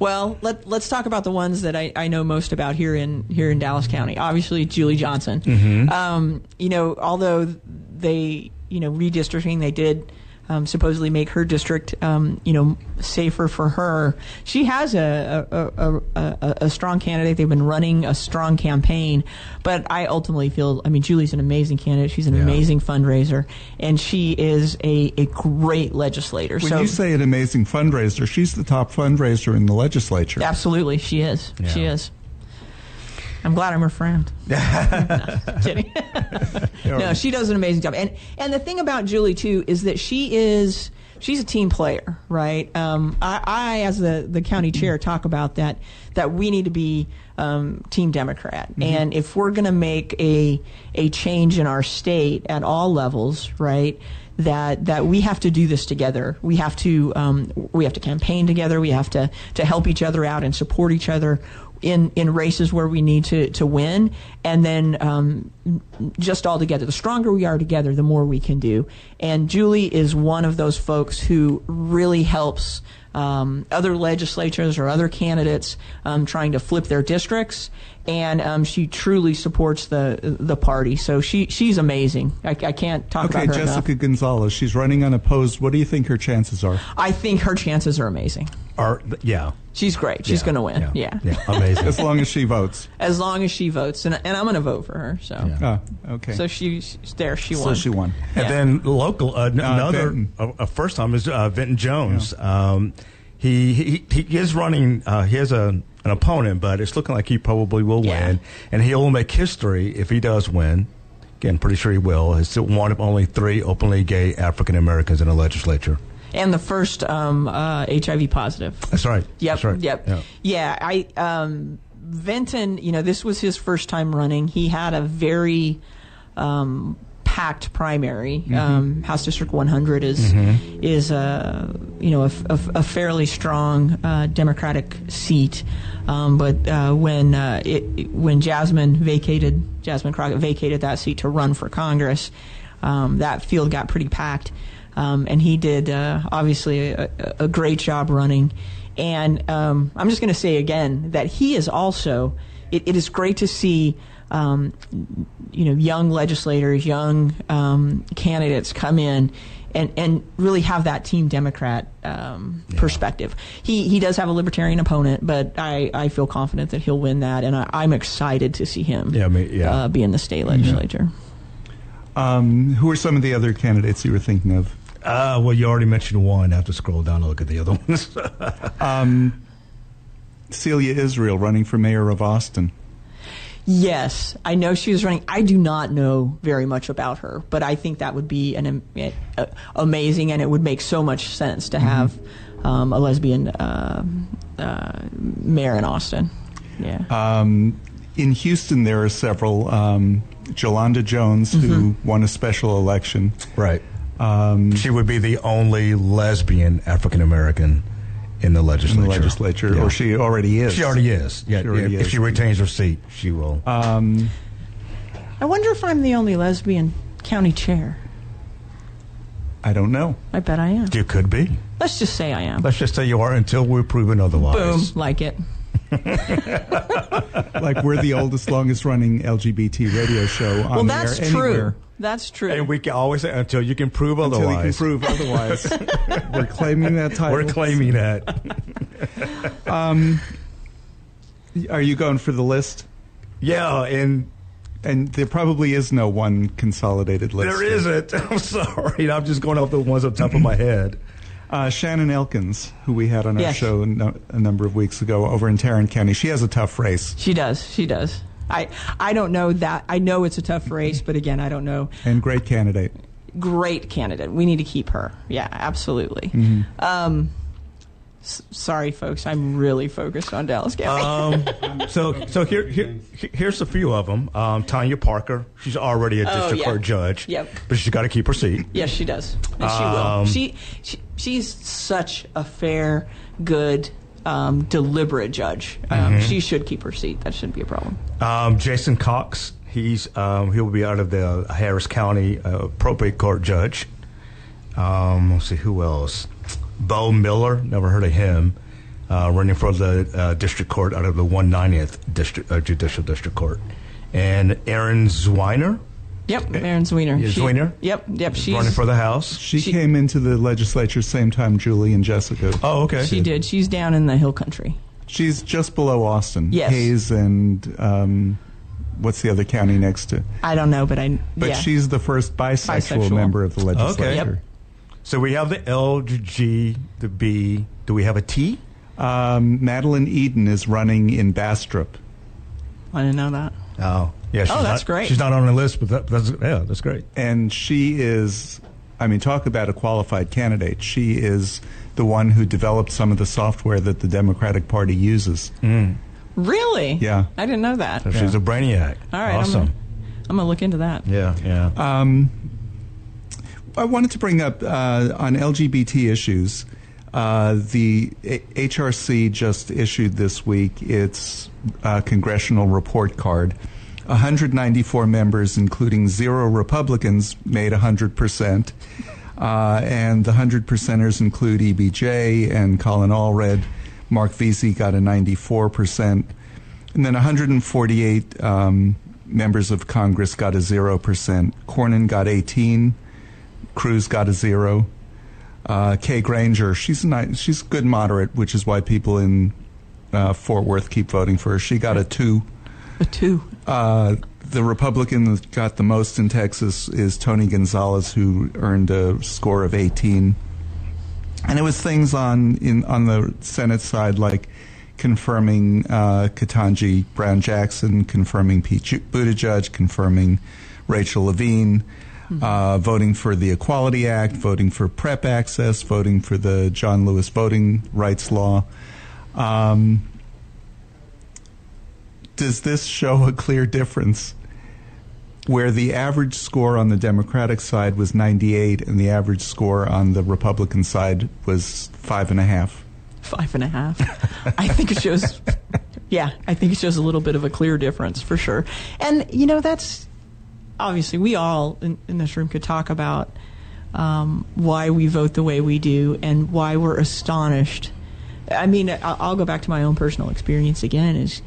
Well, let, let's talk about the ones that I, I know most about here in here in Dallas County. Obviously, Julie Johnson. Mm-hmm. Um, you know, although they you know redistricting, they did um, supposedly make her district um, you know safer for her. She has a a, a, a a strong candidate. They've been running a strong campaign, but I ultimately feel. I mean, Julie's an amazing candidate. She's an Yeah. amazing fundraiser, and she is a, a great legislator. When so you say an amazing fundraiser, she's the top fundraiser in the legislature. absolutely, she is. She is. I'm glad I'm her friend. no, kidding. no, she does an amazing job. And and the thing about Julie too is that she is she's a team player, right? Um, I, I, as the the county chair, talk about that that we need to be um, team Democrat, and if we're going to make a a change in our state at all levels, right? That, that we have to do this together. We have to um, we have to campaign together. We have to to help each other out and support each other in in races where we need to to win, and then um, just all together. The stronger we are together, the more we can do. And Julie is one of those folks who really helps um, other legislatures or other candidates um, trying to flip their districts, and um, she truly supports the the party. So she she's amazing. I, I can't talk Okay, about her Jessica enough. Gonzalez. She's running unopposed. What do you think her chances are? I think her chances are amazing. Or yeah, She's great. She's yeah, going to win. Yeah, Yeah. yeah, amazing. As long as she votes. As long as she votes, and, and I'm going to vote for her. So, Yeah. Oh, okay. so she's there. She won. So she won. And then local, uh, n- another Venton. a, a first time is uh, Venton Jones. Um, he, he he is running. Uh, he has a an opponent, but it's looking like he probably will Yeah. win, and he will make history if he does win. Again, pretty sure he will. He's still one of only three openly gay African Americans in the legislature. and the first um, uh, HIV positive. That's right. Yep. That's right. Yep. Yeah. Yeah. I um, Venton. You know, this was his first time running. He had a very um, packed primary. Mm-hmm. Um, House District 100 is is a you know a, a a fairly strong uh, Democratic seat. Um, but uh, when uh, it, when Jasmine vacated Jasmine Crockett vacated that seat to run for Congress, um, that field got pretty packed. Um, and he did uh, obviously a, a, a great job running. And um, I'm just going to say again that he is also. It, it is great to see, um, you know, young legislators, young um, candidates come in. And, and really have that team Democrat um, perspective. He he does have a libertarian opponent, but I, I feel confident that he'll win that, and I, I'm excited to see him Yeah, I mean, yeah. uh, be in the state legislature. Um, who are some of the other candidates you were thinking of? Uh, well, you already mentioned one. I have to scroll down and look at the other ones. Celia Israel running for mayor of Austin. Yes, I know she was running. I do not know very much about her, but I think that would be an am- uh, amazing, and it would make so much sense to have um, a lesbian uh, uh, mayor in Austin. Yeah. Um, in Houston, there are several. Um, Jolanda Jones, who won a special election. right. Um, She would be the only lesbian African American in the in legislature. the legislature, Yeah. or she already is. She already is. Yeah, She already if is. she retains her seat, she will. Um, I wonder if I'm the only lesbian county chair. I don't know. I bet I am. you could be. Let's just say I am. Let's just say you are until we're proven otherwise. Boom, like it. Like we're the oldest, longest running LGBT radio show on Well, the that's air true. anywhere. That's true. And we can always say until you can prove Until otherwise. you can prove otherwise. we're claiming that title. We're claiming that. um, Are you going for the list? yeah, and And there probably is no one consolidated list. there isn't. I'm sorry. I'm just going off the ones on top of my head. Uh, Shannon Elkins, who we had on our Yes. show no, a number of weeks ago over in Tarrant County, she has a tough race. she does. She does. I I don't know that. I know it's a tough race, but again, I don't know. And great candidate. great candidate. We need to keep her. Yeah, absolutely. Um, s- sorry, folks. I'm really focused on Dallas County. Um, so, so here, here, here's a few of them. Um, Tonya Parker. She's already a Oh, district yeah. court judge. Yep. But she's got to keep her seat. yes, she does. And she Um, will. She, she she's such a fair, good, um, deliberate judge. Um, She should keep her seat. That shouldn't be a problem. Um, Jason Cox. He's um, he'll be out of the Harris County uh, probate court judge. Um, let's see who else. Beau Miller. Never heard of him. Uh, running for the uh, district court out of the 190th district uh, judicial district court. And Erin Zwiener. Yep, Erin Zwiener. Yeah, She- Zwiener? Yep, yep. She's running for the House. She, She- came into the legislature same time Julie and Jessica. Oh, okay. she did. She's down in the Hill Country. She's just below Austin. Yes. Hays and um, what's the other county next to? I don't know, but I. But yeah. she's the first bisexual, Bisexual. member of the legislature. Yep. So we have the L, the G, the B. Do we have a T? Um, Madeline Eden is running in Bastrop. I didn't know that. Oh, yeah. She's Oh, that's not, great. She's not on the list, but that, that's yeah, that's great. and she is i mean talk about a qualified candidate she is the one who developed some of the software that the democratic party uses Really? Yeah. I didn't know that. So She's a brainiac. All right, awesome. I'm gonna, I'm gonna look into that. Yeah, yeah. um, i wanted to bring up uh, on lgbt issues uh, the A- hrc just issued this week its uh, congressional report card 194 members including zero republicans made 100% Uh, and the 100 percenters include EBJ and Colin Allred. Marc Veasey got a 94%. And then 148 um, members of Congress got a 0%. Cornyn got 18. Cruz got a 0. Uh, Kay Granger, she's a nice, she's good moderate, which is why people in uh, Fort Worth keep voting for her. She got a 2. A two. Uh, the Republican that got the most in Texas is Tony Gonzalez, who earned a score of 18. And it was things on in on the Senate side like confirming uh, Ketanji Brown Jackson, confirming Pete Buttigieg, confirming Rachel Levine, uh, voting for the Equality Act, voting for PrEP access, voting for the John Lewis voting rights law. Um, does this show a clear difference where the average score on the Democratic side was 98 and the average score on the Republican side was five and a half? Five and a half. I think it shows. Yeah, I think it shows a little bit of a clear difference for sure. And you know, that's obviously we all in, in this room could talk about um, why we vote the way we do and why we're astonished. I mean, I'll, go back to my own personal experience again. Is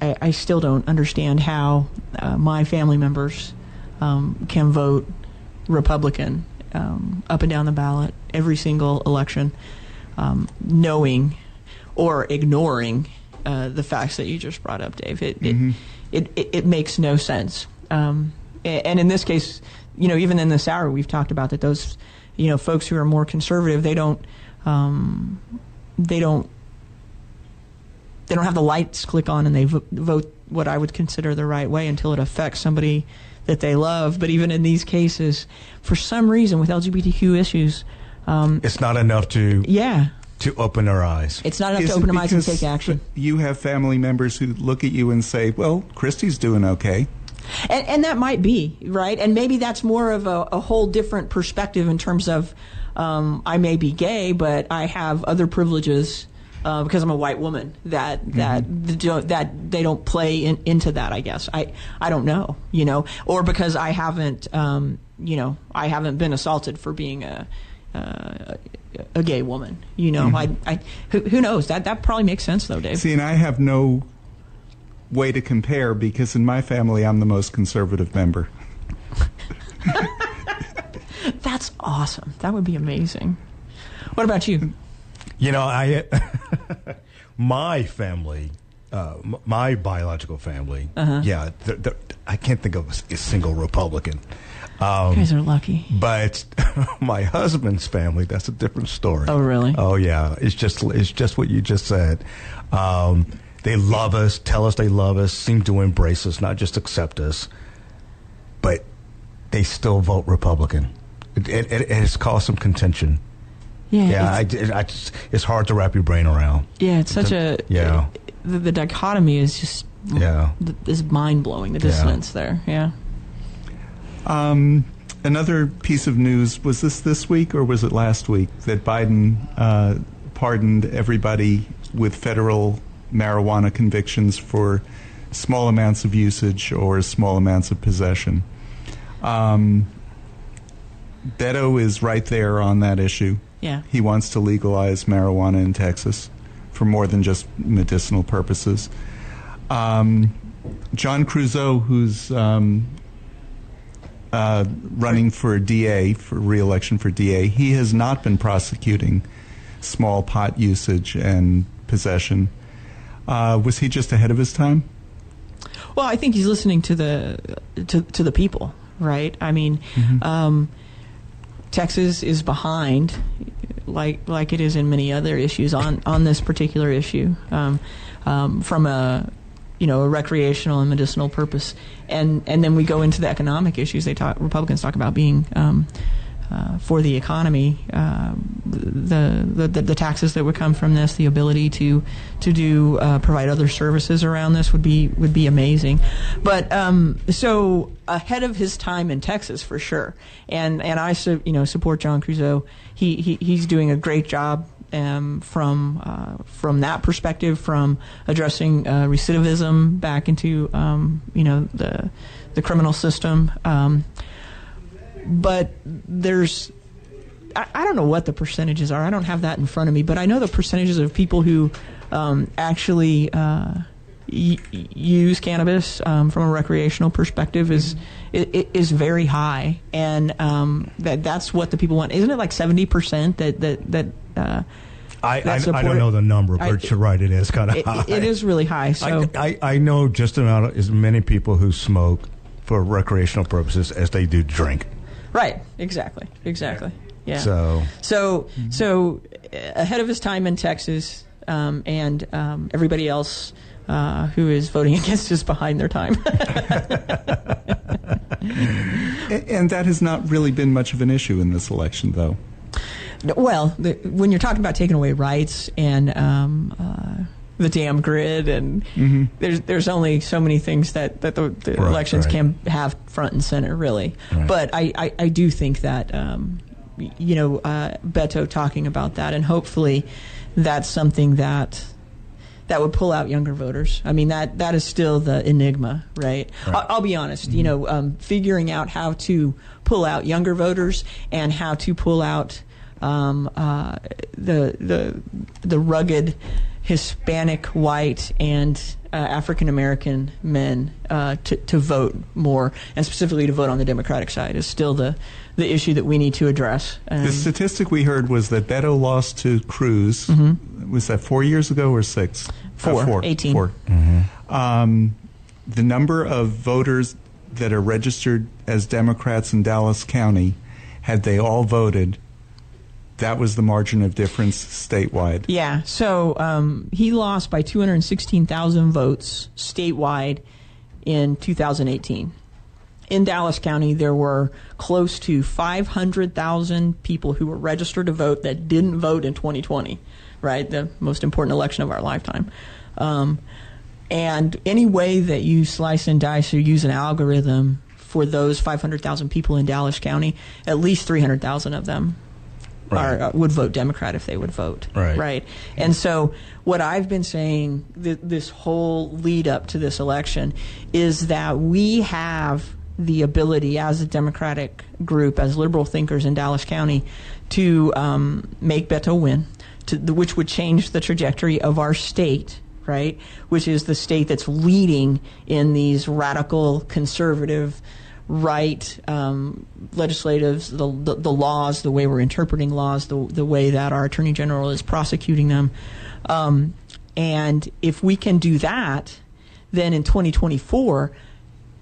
I, I still don't understand how uh, my family members um, can vote Republican um, up and down the ballot every single election, um, knowing or ignoring uh, the facts that you just brought up, Dave. It it, it, it, it makes no sense. Um, and in this case, you know, even in this hour, we've talked about that those, you know, folks who are more conservative, they don't, um, they don't they don't have the lights click on and they vo- vote what I would consider the right way until it affects somebody that they love. But even in these cases, for some reason, with LGBTQ issues, um, it's not enough to yeah, to open their eyes. it's not enough Is to open their eyes and take action. You have family members who look at you and say, "Well, Kristy's doing okay." And, and that might be right, and maybe that's more of a, a whole different perspective in terms of um, I may be gay, but I have other privileges uh, because I'm a white woman that that the jo- that they don't play in, into that. I guess I I don't know, you know, or because I haven't um, you know I haven't been assaulted for being a. Uh, a gay woman, you know, I, I, who, who knows? That that probably makes sense, though, Dave. See, and I have no way to compare because in my family, I'm the most conservative member. That's awesome. That would be amazing. What about you? You know, I my family, uh, m- my biological family, Uh-huh. yeah, th th I can't think of a single Republican. Um, You guys are lucky. but my husband's family, that's a different story. Oh, really? Oh, yeah. It's just it's just what you just said. Um, they love us, tell us they love us, seem to embrace us, not just accept us, but they still vote Republican. It, it, it has caused some contention. Yeah, Yeah, it's, it- I just, it's hard to wrap your brain around. yeah, it's such a Yeah. The, the dichotomy is just Yeah. is mind blowing. The dissonance there. Yeah. Um, another piece of news was this this week or was it last week that Biden uh, pardoned everybody with federal marijuana convictions for small amounts of usage or small amounts of possession. Um, Beto is right there on that issue. Yeah. He wants to legalize marijuana in Texas for more than just medicinal purposes. Um, John Creuzot, who's um, uh, running for DA, for reelection for DA, he has not been prosecuting small pot usage and possession. Uh, was he just ahead of his time? Well, I think he's listening to the to to the people, right? I mean, um, Texas is behind, like like it is in many other issues on on this particular issue. Um, um, from a you know a recreational and medicinal purpose, and and then we go into the economic issues. They talk Republicans talk about being. Um, uh, for the economy, uh, the, the the taxes that would come from this, the ability to to do uh, provide other services around this would be would be amazing. But um, so ahead of his time in Texas for sure, and and I su- you know support John Creuzot. He, he he's doing a great job um, from uh, from that perspective, from addressing uh, recidivism back into um, you know the the criminal system. Um, but there's I, I, don't know what the percentages are. I don't have that in front of me, but I know the percentages of people who um, actually uh, y- use cannabis um, from a recreational perspective is mm-hmm. is very high, and um, that that's what the people want. Isn't it like seventy percent that that that uh, I, I, I, don't know the number, but I, you're right. It is kind of high. It is really high. So I, I, know just about as many people who smoke for recreational purposes as they do drink. Right. Exactly. Exactly. Yeah. So. So. So ahead of his time in Texas, um, and um, everybody else uh, who is voting against is behind their time. and that has not really been much of an issue in this election, though. Well, the, when you're talking about taking away rights and um, uh, the damn grid, and mm-hmm. there's there's only so many things that that the, the right, elections right. can have front and center, really. Right. But I, I, I do think that um, you know uh, Beto talking about that, and hopefully that's something that that would pull out younger voters. I mean that that is still the enigma, right? I'll, I'll, be honest. Mm-hmm. You know, um, figuring out how to pull out younger voters and how to pull out um, uh, the the the rugged Hispanic, white, and uh, African American men uh, to, to vote more, and specifically to vote on the Democratic side, is still the, the issue that we need to address. the statistic we heard was that Beto lost to Cruz. Mm-hmm. Was that four years ago or six? Four. Uh, four. 18. Four. Mm-hmm. Um, the number of voters that are registered as Democrats in Dallas County, had they all voted, that was the margin of difference statewide. Yeah. So um, he lost by 216,000 votes statewide in 2018. In Dallas County, there were close to 500,000 people who were registered to vote that didn't vote in 2020, right? The most important election of our lifetime. Um, and any way that you slice and dice or use an algorithm for those 500,000 people in Dallas County, at least 300,000 of them right. are, uh, would vote Democrat if they would vote. Right. Right. And so what I've been saying th- this whole lead up to this election is that we have the ability as a Democratic group, as liberal thinkers in Dallas County, to um, make Beto win, to, the, which would change the trajectory of our state right? Which is the state that's leading in these radical conservative right um, legislatives, the, the, the, laws, the way we're interpreting laws, the, the way that our attorney general is prosecuting them. Um, and if we can do that, then in 2024,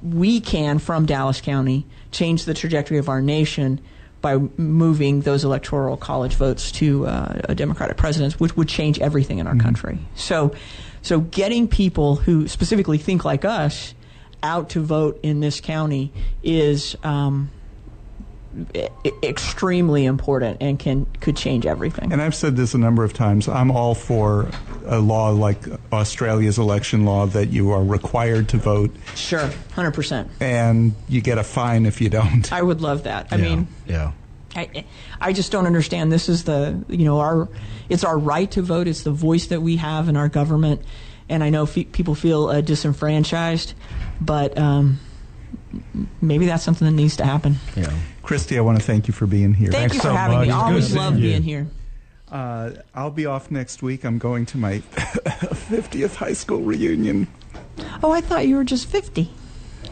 we can, from Dallas County, change the trajectory of our nation by moving those electoral college votes to uh, a Democratic president, which would change everything in our mm-hmm. country. So, so getting people who specifically think like us out to vote in this county is um, extremely important and can could change everything. And I've said this a number of times. I'm all for a law like Australia's election law that you are required to vote. Sure, hundred percent. And you get a fine if you don't. I would love that. I yeah, mean, yeah. I, I just don't understand. This is the you know our it's our right to vote. It's the voice that we have in our government, and I know f- people feel uh, disenfranchised. But um, maybe that's something that needs to happen. Yeah. Kristy, I want to thank you for being here. Thank Thanks you for so having much. me. I always love being here. Uh, I'll be off next week. I'm going to my 50th high school reunion. Oh, I thought you were just 50.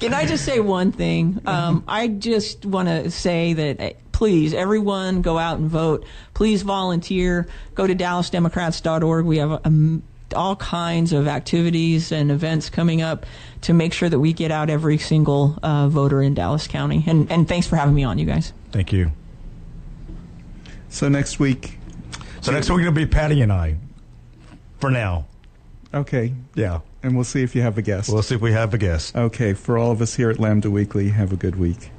Can I just say one thing? Um, I just want to say that uh, please, everyone, go out and vote. Please volunteer. Go to DallasDemocrats.org. We have a, a all kinds of activities and events coming up to make sure that we get out every single uh, voter in Dallas County. And, and thanks for having me on, you guys. Thank you. So next week. So next week it'll be Patty and I. for now. Okay. Yeah. And we'll see if you have a guest. We'll see if we have a guest. okay. For all of us here at Lambda Weekly, have a good week.